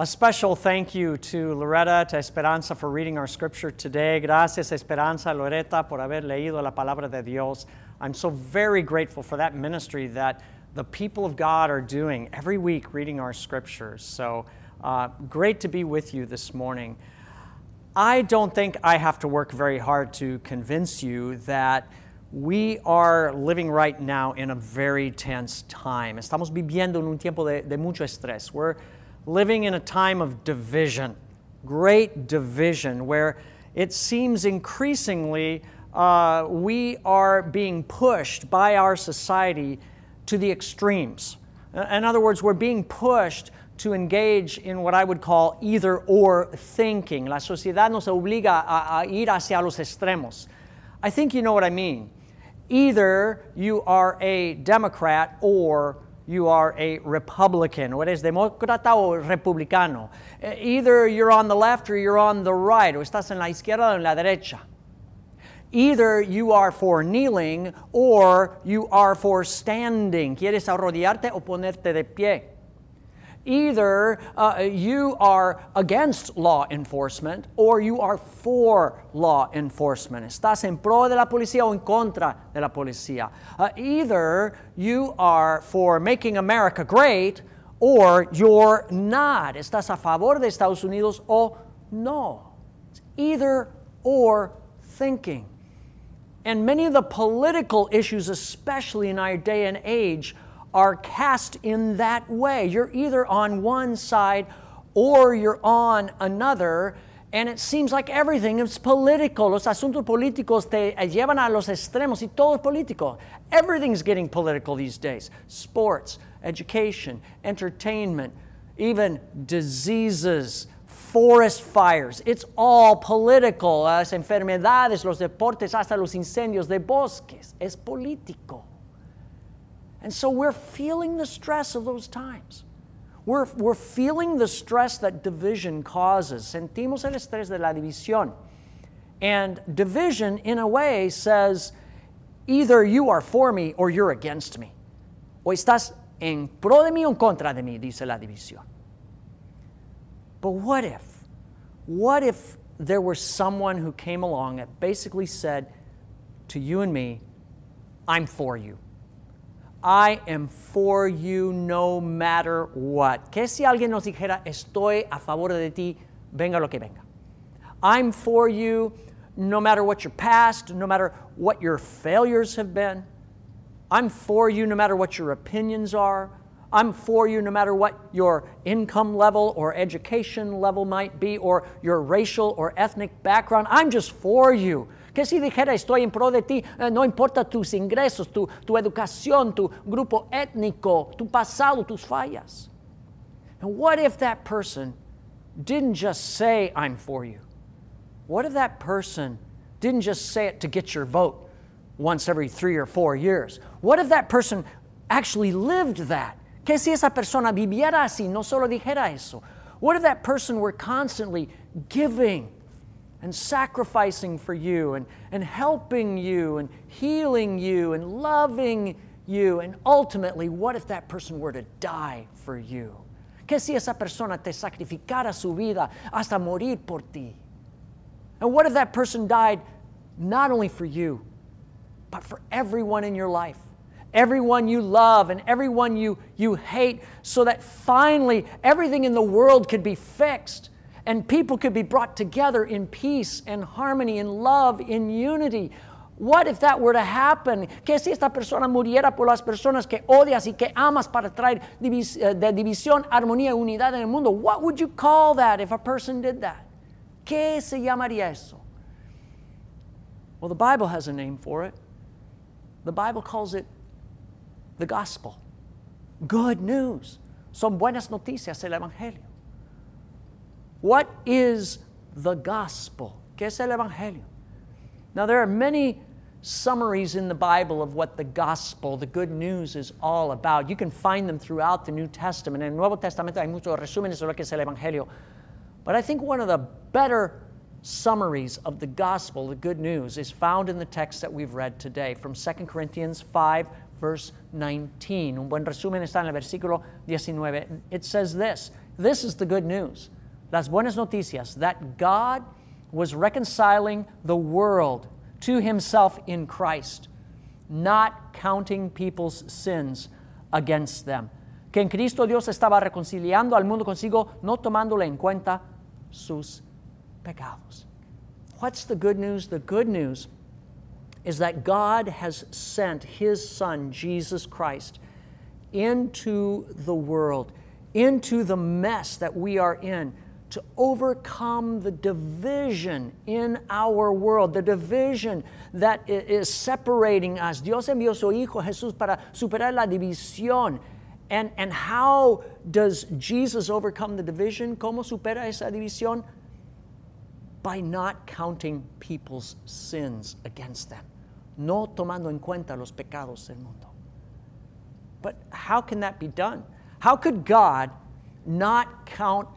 A special thank you to Loretta, to Esperanza for reading our scripture today. Gracias, Esperanza, Loretta, por haber leído la palabra de Dios. I'm so very grateful for that ministry that the people of God are doing every week reading our scriptures. So uh, great to be with you this morning. I don't think I have to work very hard to convince you that we are living right now in a very tense time. Estamos viviendo en un tiempo de, de mucho estrés. We're living in a time of division, great division, where it seems increasingly uh, we are being pushed by our society to the extremes. In other words, we're being pushed to engage in what I would call either or thinking. La sociedad nos obliga a, a ir hacia los extremos. I think you know what I mean. Either you are a Democrat or you are a Republican, o eres demócrata o republicano. Eh, either you're on the left or you're on the right, o estás en la izquierda o en la derecha. Either you are for kneeling or you are for standing. Quieres arrodillarte o ponerte de pie. Either uh, you are against law enforcement or you are for law enforcement. Estás en pro de la policía o en contra de la policía. Uh, either you are for making America great or you're not. Estás a favor de Estados Unidos o no. It's either or thinking. And many of the political issues, especially in our day and age, are cast in that way. You're either on one side or you're on another, and it seems like everything is political. Los asuntos políticos te llevan a los extremos y todo es político. Everything's getting political these days sports, education, entertainment, even diseases. Forest fires, it's all political. Las enfermedades, los deportes, hasta los incendios de bosques, es político. And so we're feeling the stress of those times. We're, we're feeling the stress that division causes. Sentimos el estrés de la división. And division, in a way, says either you are for me or you're against me. O estás en pro de mí o en contra de mí, dice la división. But what if? What if there was someone who came along that basically said to you and me, I'm for you? I am for you no matter what. Que si alguien nos dijera, estoy a favor de ti, venga lo que venga. I'm for you no matter what your past, no matter what your failures have been. I'm for you no matter what your opinions are. I'm for you no matter what your income level or education level might be, or your racial or ethnic background. I'm just for you. ¿Qué si dijera estoy en pro de ti? Eh, no importa tus ingresos, tu, tu educación, tu grupo étnico, tu pasado, tus fallas. And what if that person didn't just say, I'm for you? What if that person didn't just say it to get your vote once every three or four years? What if that person actually lived that? ¿Qué si esa persona viviera así, no solo dijera eso? What if that person were constantly giving and sacrificing for you and, and helping you and healing you and loving you. And ultimately, what if that person were to die for you? ¿Qué si esa persona te sacrificara su vida hasta morir por ti? And what if that person died not only for you, but for everyone in your life? Everyone you love and everyone you, you hate, so that finally everything in the world could be fixed and people could be brought together in peace and harmony and love in unity. What if that were to happen? ¿Qué si esta persona muriera por las personas que odias y que amas para traer divis eh, de división, armonía y unidad en el mundo? What would you call that if a person did that? ¿Qué se llamaría eso? Well, the Bible has a name for it. The Bible calls it the gospel. Good news. Son buenas noticias el Evangelio. What is the gospel? ¿Qué es el evangelio? Now, there are many summaries in the Bible of what the gospel, the good news, is all about. You can find them throughout the New Testament. En el Nuevo Testamento hay muchos resúmenes de lo que es el evangelio. But I think one of the better summaries of the gospel, the good news, is found in the text that we've read today from 2 Corinthians 5, verse 19. Un buen resumen está en el versículo 19. It says this This is the good news. Las buenas noticias that God was reconciling the world to himself in Christ, not counting people's sins against them. Que en Cristo Dios estaba reconciliando al mundo consigo, no tomándole en cuenta sus pecados. What's the good news? The good news is that God has sent His Son, Jesus Christ, into the world, into the mess that we are in, to overcome the division in our world, the division that is separating us. Dios envió su Hijo Jesús para superar la división. And, and how does Jesus overcome the division? ¿Cómo supera esa división? By not counting people's sins against them no tomando en cuenta los pecados del mundo. But how can that be done? How could God not count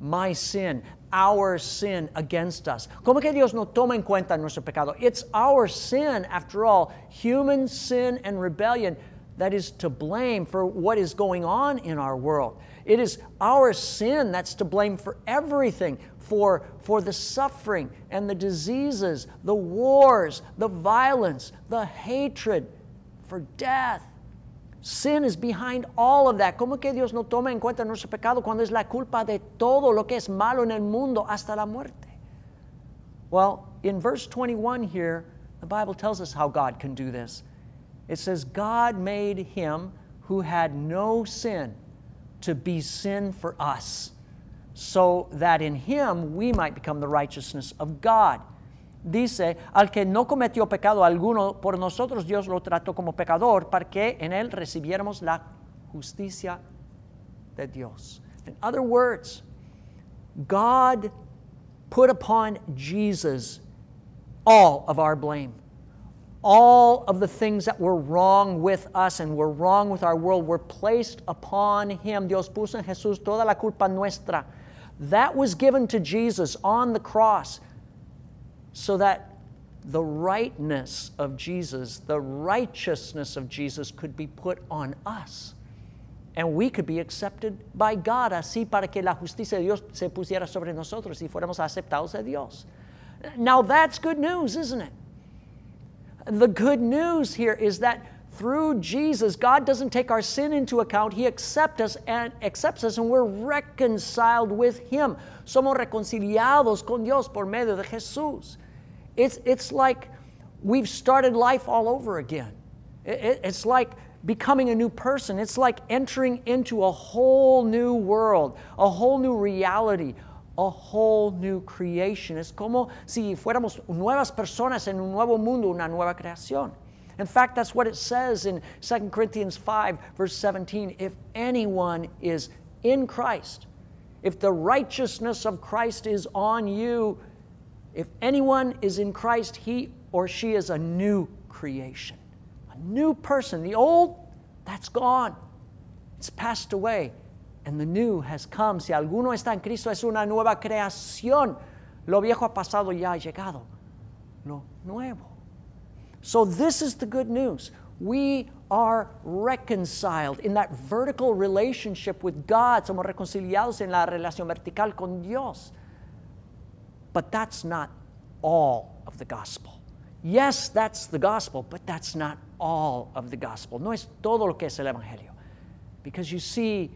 my sin, our sin against us? ¿Cómo que Dios no toma en cuenta nuestro pecado? It's our sin, after all, human sin and rebellion that is to blame for what is going on in our world. It is our sin that's to blame for everything for, for the suffering and the diseases, the wars, the violence, the hatred, for death. Sin is behind all of that. ¿Cómo que Dios no toma en cuenta nuestro pecado cuando es la culpa de todo lo que es malo en el mundo hasta la muerte? Well, in verse 21 here, the Bible tells us how God can do this. It says, God made him who had no sin to be sin for us so that in him we might become the righteousness of God. Dice, al que no cometió pecado alguno, por nosotros Dios lo trató como pecador para que en él recibiéramos la justicia de Dios. In other words, God put upon Jesus all of our blame. All of the things that were wrong with us and were wrong with our world were placed upon Him. Dios puso en Jesús toda la culpa nuestra. That was given to Jesus on the cross so that the rightness of Jesus, the righteousness of Jesus could be put on us. And we could be accepted by God, así para que la justicia de Dios se pusiera sobre nosotros y fuéramos aceptados de Dios. Now that's good news, isn't it? The good news here is that through Jesus, God doesn't take our sin into account. He accepts us and accepts us and we're reconciled with Him. Somos reconciliados con Dios por medio de Jesús. It's, it's like we've started life all over again. It, it, it's like becoming a new person. It's like entering into a whole new world, a whole new reality, a whole new creation. Es como si fuéramos nuevas personas en un nuevo mundo, una nueva creación. In fact, that's what it says in 2 Corinthians 5, verse 17. If anyone is in Christ, if the righteousness of Christ is on you, if anyone is in Christ, he or she is a new creation, a new person. The old, that's gone, it's passed away, and the new has come. Si alguno está en Cristo, es una nueva creación. Lo viejo ha pasado, ya ha llegado. Lo nuevo. So, this is the good news. We are reconciled in that vertical relationship with God. Somos reconciliados en la relación vertical con Dios. But that's not all of the gospel. Yes, that's the gospel, but that's not all of the gospel. No es todo lo que es el evangelio. Because you see,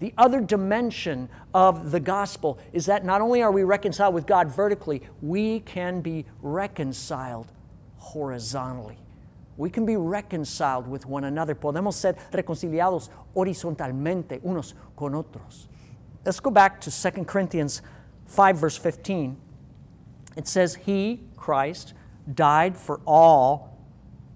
the other dimension of the gospel is that not only are we reconciled with God vertically, we can be reconciled horizontally. We can be reconciled with one another. Podemos ser reconciliados horizontalmente unos con otros. Let's go back to 2 Corinthians 5, verse 15. It says, He, Christ, died for all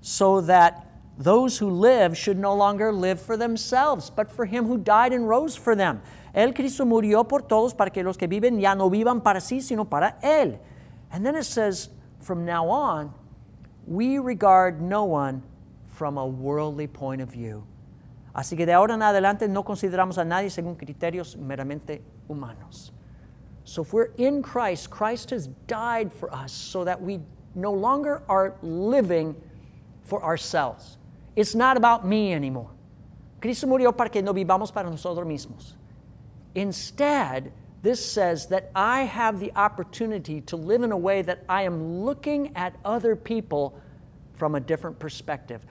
so that those who live should no longer live for themselves, but for Him who died and rose for them. El Cristo murió por todos para que los que viven ya no vivan para sí, sino para Él. And then it says, from now on, we regard no one from a worldly point of view. Así que de ahora en adelante no consideramos a nadie según criterios meramente humanos. So if we're in Christ, Christ has died for us so that we no longer are living for ourselves. It's not about me anymore. Cristo murió para que no vivamos para nosotros mismos. Instead, this says that I have the opportunity to live in a way that I am looking at other people from a different perspective.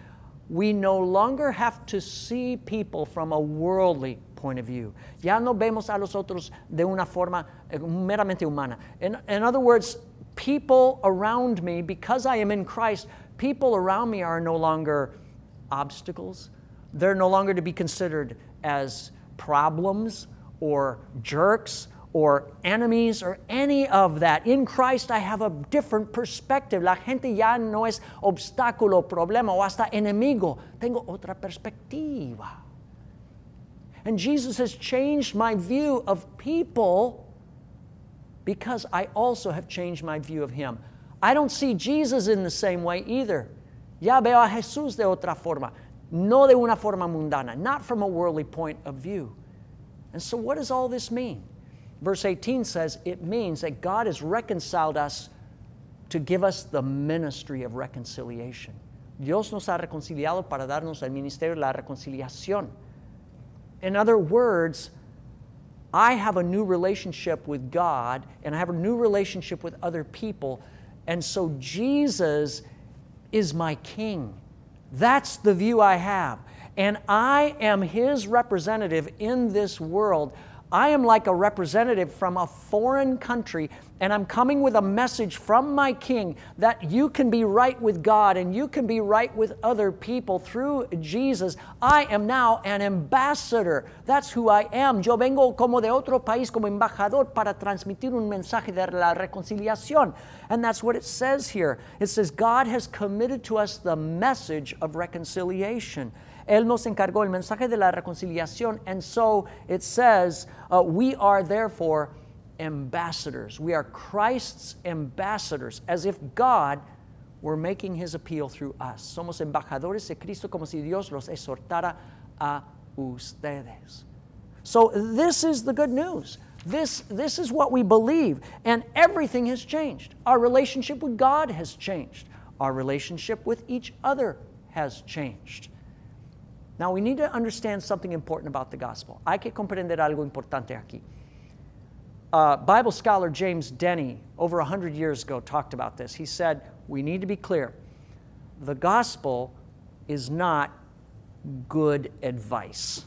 We no longer have to see people from a worldly point of view. Ya no vemos a los otros de una forma eh, meramente humana. In, in other words, people around me, because I am in Christ, people around me are no longer obstacles. They're no longer to be considered as problems or jerks or enemies or any of that. In Christ, I have a different perspective. La gente ya no es obstáculo, problema o hasta enemigo. Tengo otra perspectiva. And Jesus has changed my view of people because I also have changed my view of Him. I don't see Jesus in the same way either. Ya veo a Jesús de otra forma, no de una forma mundana, not from a worldly point of view. And so, what does all this mean? Verse 18 says it means that God has reconciled us to give us the ministry of reconciliation. Dios nos ha reconciliado para darnos el ministerio de la reconciliación. In other words, I have a new relationship with God and I have a new relationship with other people. And so Jesus is my king. That's the view I have. And I am his representative in this world. I am like a representative from a foreign country, and I'm coming with a message from my king that you can be right with God and you can be right with other people through Jesus. I am now an ambassador. That's who I am. Yo vengo como de otro país, como embajador, para transmitir un mensaje de la reconciliación. And that's what it says here. It says, God has committed to us the message of reconciliation. Él nos encargó el mensaje de la reconciliación. And so it says, uh, we are therefore ambassadors. We are Christ's ambassadors, as if God were making his appeal through us. Somos embajadores de Cristo como si Dios los exhortara a ustedes. So this is the good news. This, this is what we believe. And everything has changed. Our relationship with God has changed. Our relationship with each other has changed. Now, we need to understand something important about the gospel. Hay que comprender algo importante aquí. Uh, Bible scholar James Denney, over 100 years ago, talked about this. He said, We need to be clear. The gospel is not good advice.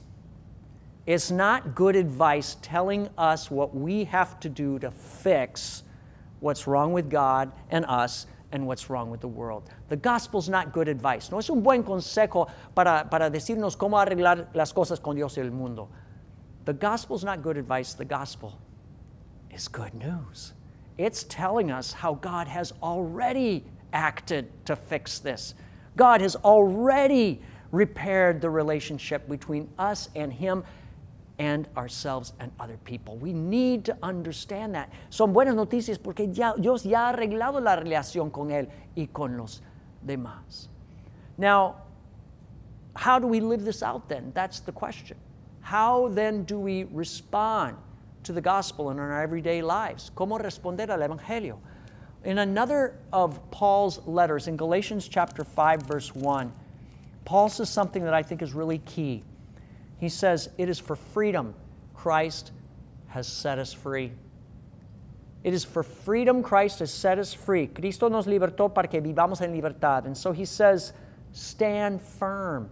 It's not good advice telling us what we have to do to fix what's wrong with God and us and what's wrong with the world. The gospel's not good advice. No es un buen consejo para, para decirnos cómo arreglar las cosas con Dios y el mundo. The gospel's not good advice. The gospel is good news. It's telling us how God has already acted to fix this. God has already repaired the relationship between us and Him and ourselves and other people. We need to understand that. Son buenas noticias porque ya, Dios ya ha arreglado la relación con Él y con los demás. Now, how do we live this out then? That's the question. How then do we respond to the gospel in our everyday lives? ¿Cómo responder al Evangelio? In another of Paul's letters, in Galatians chapter 5, verse 1, Paul says something that I think is really key. He says, It is for freedom Christ has set us free. It is for freedom Christ has set us free. Cristo nos libertó para que vivamos en libertad. And so he says, Stand firm.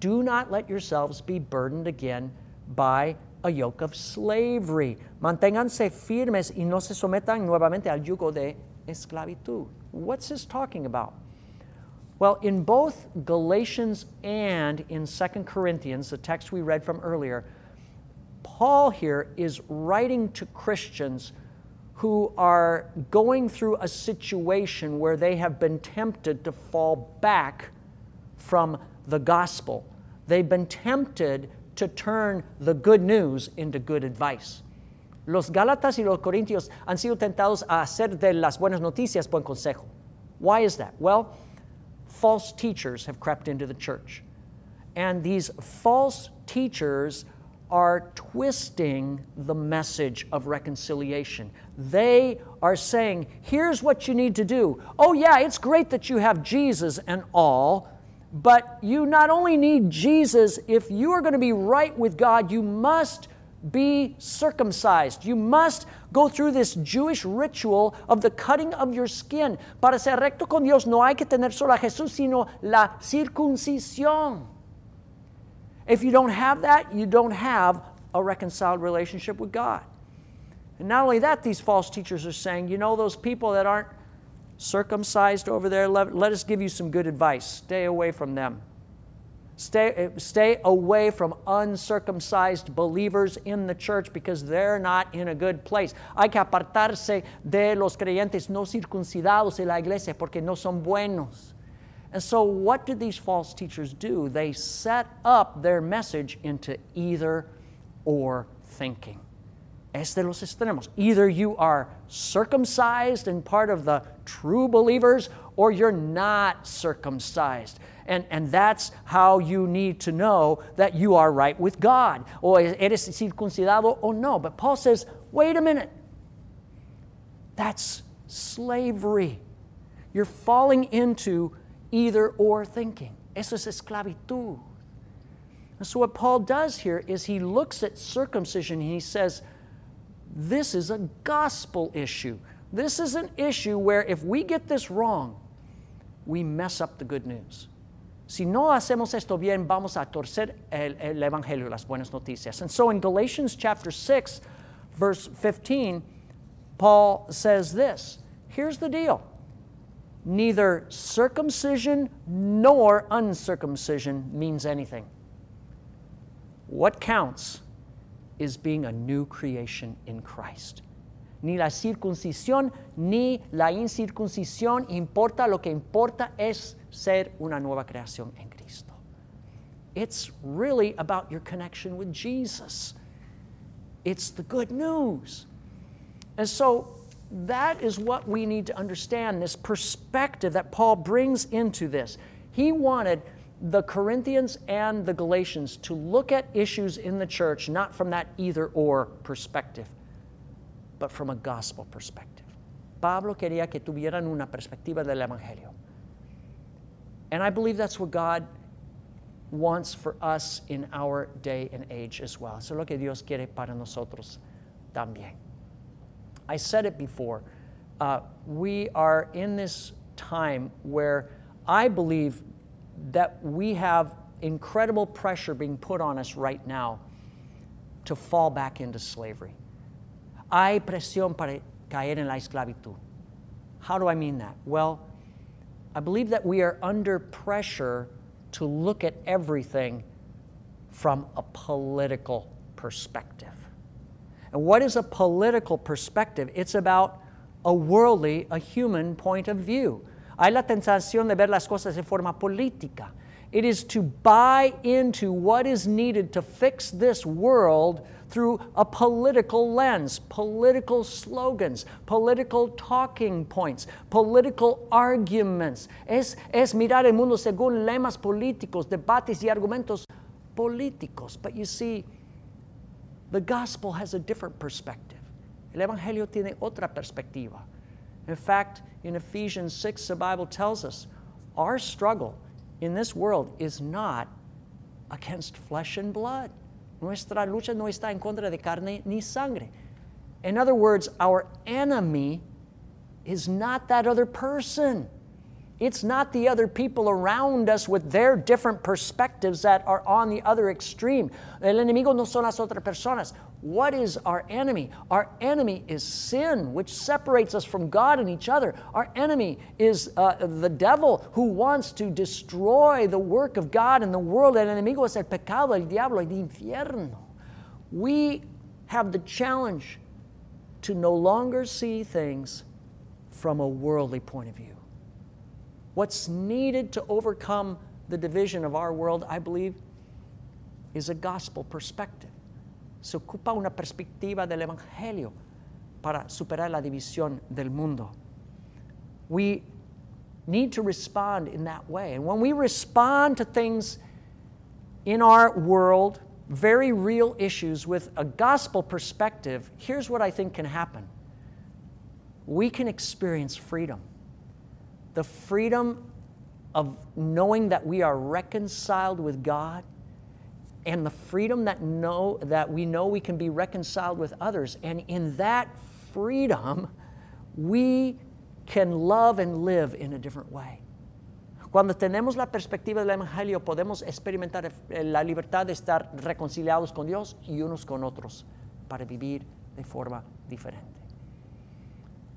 Do not let yourselves be burdened again by a yoke of slavery. Manténganse firmes y no se sometan nuevamente al yugo de esclavitud. What's this talking about? Well, in both Galatians and in 2 Corinthians, the text we read from earlier, Paul here is writing to Christians who are going through a situation where they have been tempted to fall back from the gospel. They've been tempted to turn the good news into good advice. Los Gálatas y los Corintios han sido tentados a hacer de las buenas noticias buen consejo. Why is that? Well, false teachers have crept into the church. And these false teachers are twisting the message of reconciliation. They are saying, here's what you need to do. Oh, yeah, it's great that you have Jesus and all, but you not only need Jesus, if you are going to be right with God, you must be circumcised. You must go through this Jewish ritual of the cutting of your skin. Para ser recto con Dios no hay que tener solo a Jesús, sino la circuncisión. If you don't have that, you don't have a reconciled relationship with God. And not only that, these false teachers are saying, you know, those people that aren't circumcised over there, let, let us give you some good advice. Stay away from them. Stay, eh, stay away from uncircumcised believers in the church because they're not in a good place. Hay que apartarse de los creyentes no circuncidados en la iglesia porque no son buenos. And so, what do these false teachers do? They set up their message into either or thinking. Es de los extremos. Either you are circumcised and part of the true believers, or you're not circumcised. And, and that's how you need to know that you are right with God. O eres circuncidado o no. But Paul says, wait a minute. That's slavery. You're falling into either or thinking. Eso es esclavitud. And so, what Paul does here is he looks at circumcision and he says, This is a gospel issue. This is an issue where if we get this wrong, we mess up the good news. Si no hacemos esto bien, vamos a torcer el, el Evangelio, las buenas noticias. And so in Galatians chapter 6, verse 15, Paul says this Here's the deal neither circumcision nor uncircumcision means anything. What counts is being a new creation in Christ. Ni la circuncisión ni la incircuncisión importa, lo que importa es ser una nueva creación en Cristo. It's really about your connection with Jesus. It's the good news. And so that is what we need to understand this perspective that Paul brings into this. He wanted the Corinthians and the Galatians to look at issues in the church not from that either or perspective, but from a gospel perspective. Pablo quería que tuvieran una perspectiva del Evangelio. And I believe that's what God wants for us in our day and age as well. Eso es lo que Dios quiere para nosotros también. I said it before. Uh, we are in this time where I believe that we have incredible pressure being put on us right now to fall back into slavery. Hay presión para caer en la esclavitud. How do I mean that? Well, I believe that we are under pressure to look at everything from a political perspective. And what is a political perspective? It's about a worldly, a human point of view. Hay la tentación de ver las cosas de forma política. It is to buy into what is needed to fix this world through a political lens, political slogans, political talking points, political arguments. Es, es mirar el mundo según lemas políticos, debates y argumentos políticos. But you see, the gospel has a different perspective. El Evangelio tiene otra perspectiva. In fact, in Ephesians 6, the Bible tells us our struggle in this world is not against flesh and blood. Nuestra lucha no está en contra de carne ni sangre. In other words, our enemy is not that other person. It's not the other people around us with their different perspectives that are on the other extreme. El enemigo no son las otras personas. What is our enemy? Our enemy is sin, which separates us from God and each other. Our enemy is uh, the devil who wants to destroy the work of God in the world. El enemigo es el pecado, el diablo, el infierno. We have the challenge to no longer see things from a worldly point of view. What's needed to overcome the division of our world, I believe, is a gospel perspective. Se ocupa una perspectiva del Evangelio para superar la división del mundo. We need to respond in that way. And when we respond to things in our world, very real issues with a gospel perspective, here's what I think can happen we can experience freedom. The freedom of knowing that we are reconciled with God and the freedom that know that we know we can be reconciled with others. And in that freedom we can love and live in a different way. Cuando tenemos la perspectiva del evangelio podemos experimentar la libertad de estar reconciliados con Dios y unos con otros para vivir de forma diferente.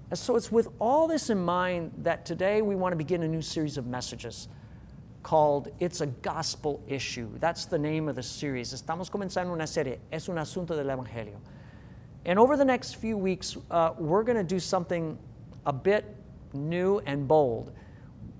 And so it's with all this in mind that today we want to begin a new series of messages called It's a Gospel Issue. That's the name of the series. Estamos comenzando una serie, Es un asunto del Evangelio. And over the next few weeks, uh, we're going to do something a bit new and bold.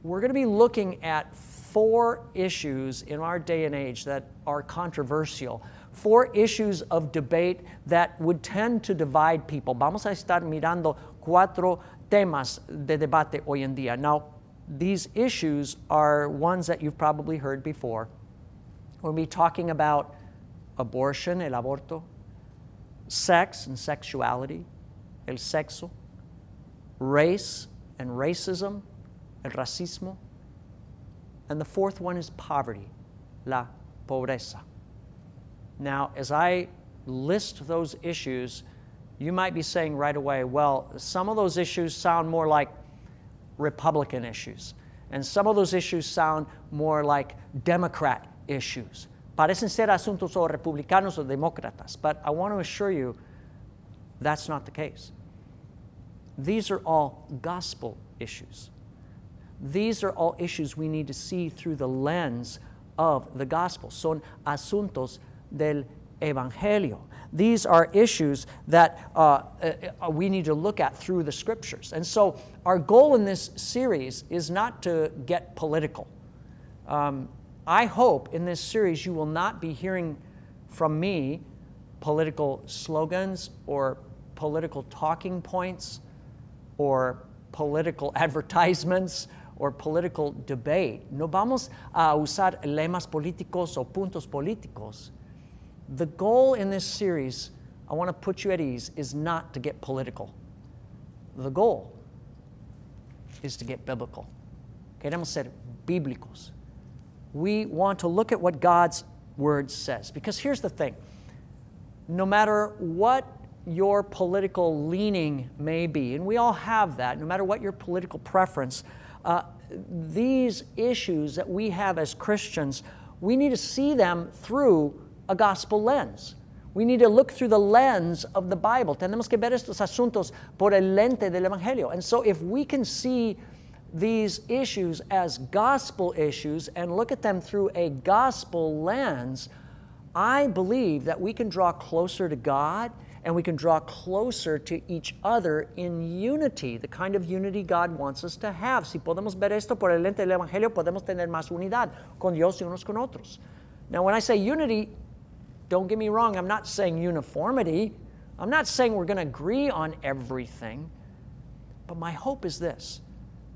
We're going to be looking at four issues in our day and age that are controversial, four issues of debate that would tend to divide people. Vamos a estar mirando cuatro temas de debate hoy en día. Now, these issues are ones that you've probably heard before. We'll be talking about abortion, el aborto, sex and sexuality, el sexo, race and racism, el racismo, and the fourth one is poverty, la pobreza. Now, as I list those issues, you might be saying right away, well, some of those issues sound more like Republican issues. And some of those issues sound more like Democrat issues. Parecen ser asuntos o republicanos o demócratas, but I want to assure you that's not the case. These are all gospel issues. These are all issues we need to see through the lens of the gospel. Son asuntos del evangelio. These are issues that uh, uh, we need to look at through the scriptures. And so, our goal in this series is not to get political. Um, I hope in this series you will not be hearing from me political slogans or political talking points or political advertisements or political debate. No vamos a usar lemas políticos o puntos políticos. The goal in this series, I want to put you at ease, is not to get political. The goal is to get biblical. Queremos ser bíblicos. We want to look at what God's word says. Because here's the thing no matter what your political leaning may be, and we all have that, no matter what your political preference, uh, these issues that we have as Christians, we need to see them through a gospel lens. We need to look through the lens of the Bible. Tenemos que ver estos asuntos por el lente del Evangelio. And so, if we can see these issues as gospel issues and look at them through a gospel lens, I believe that we can draw closer to God and we can draw closer to each other in unity, the kind of unity God wants us to have. Si podemos ver esto por el lente del Evangelio, podemos tener más unidad con Dios y unos con otros. Now, when I say unity, don't get me wrong, I'm not saying uniformity. I'm not saying we're going to agree on everything. But my hope is this.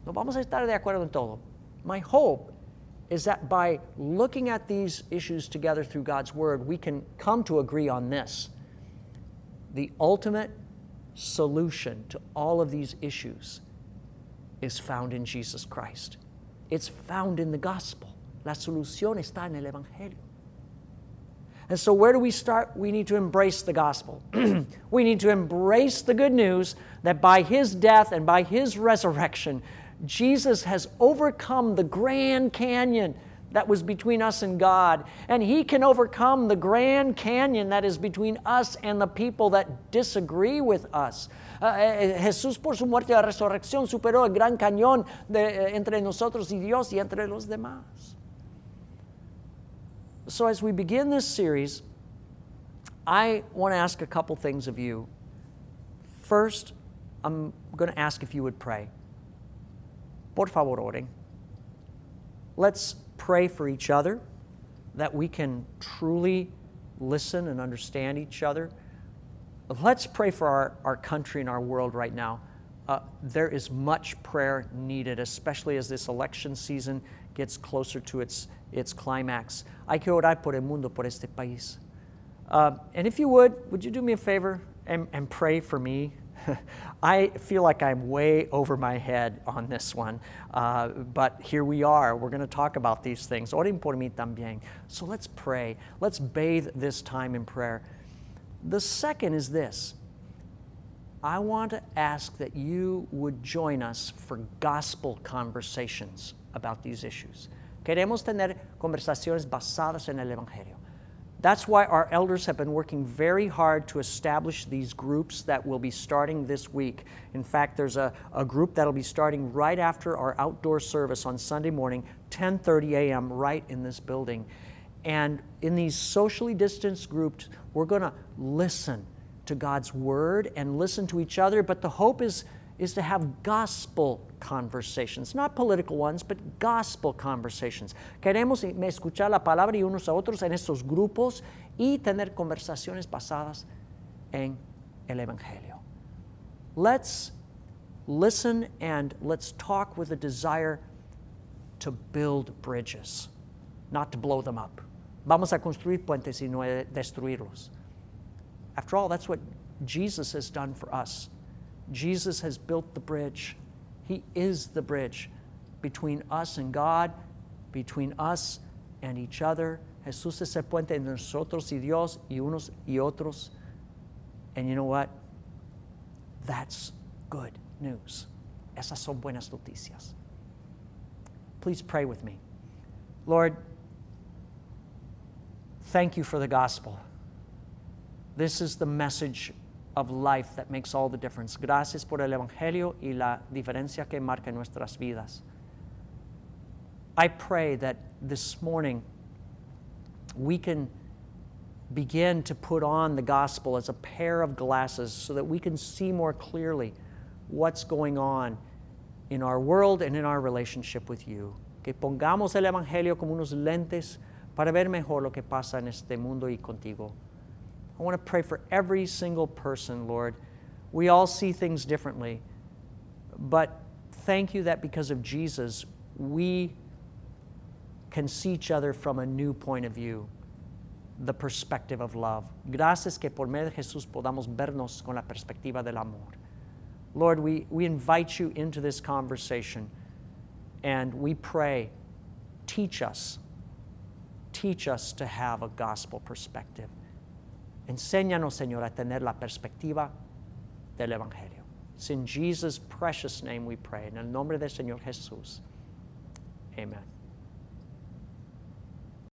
No vamos a estar de acuerdo en todo. My hope is that by looking at these issues together through God's Word, we can come to agree on this. The ultimate solution to all of these issues is found in Jesus Christ. It's found in the gospel. La solución está en el Evangelio. And so, where do we start? We need to embrace the gospel. we need to embrace the good news that by his death and by his resurrection, Jesus has overcome the Grand Canyon that was between us and God. And he can overcome the Grand Canyon that is between us and the people that disagree with us. Uh, eh, eh, Jesús por su muerte y resurrección superó el Gran Cañón eh, entre nosotros y Dios y entre los demás. So, as we begin this series, I want to ask a couple things of you. First, I'm going to ask if you would pray. Por favor, oren. Let's pray for each other that we can truly listen and understand each other. Let's pray for our, our country and our world right now. Uh, there is much prayer needed, especially as this election season gets closer to its its climax. Hay que orar por el mundo, por este país. Uh, and if you would, would you do me a favor and, and pray for me? I feel like I'm way over my head on this one, uh, but here we are. We're going to talk about these things. Oren por mí también. So let's pray. Let's bathe this time in prayer. The second is this I want to ask that you would join us for gospel conversations about these issues. Queremos tener conversaciones basadas en el Evangelio. That's why our elders have been working very hard to establish these groups that will be starting this week. In fact, there's a, a group that'll be starting right after our outdoor service on Sunday morning, 10:30 a.m., right in this building. And in these socially distanced groups, we're going to listen to God's word and listen to each other. But the hope is, is to have gospel conversations, not political ones, but gospel conversations. Queremos escuchar la palabra y unos a otros en estos grupos y tener conversaciones basadas en el Evangelio. Let's listen and let's talk with a desire to build bridges, not to blow them up. Vamos a construir puentes y no destruirlos. After all, that's what Jesus has done for us. Jesus has built the bridge. He is the bridge between us and God, between us and each other. Jesús es el puente entre nosotros y Dios y unos y otros. And you know what? That's good news. Esas son buenas noticias. Please pray with me. Lord, thank you for the gospel. This is the message of life that makes all the difference. Gracias por el Evangelio y la diferencia que marca nuestras vidas. I pray that this morning we can begin to put on the gospel as a pair of glasses so that we can see more clearly what's going on in our world and in our relationship with you. Que pongamos el Evangelio como unos lentes para ver mejor lo que pasa en este mundo y contigo. I want to pray for every single person, Lord. We all see things differently, but thank you that because of Jesus, we can see each other from a new point of view, the perspective of love. Gracias que por medio de Jesús podamos vernos con la perspectiva del amor. Lord, we, we invite you into this conversation and we pray, teach us, teach us to have a gospel perspective. Enséñanos, Señor, a tener la perspectiva del Evangelio. It's in Jesus' precious name we pray. En el nombre del Señor Jesús. Amen.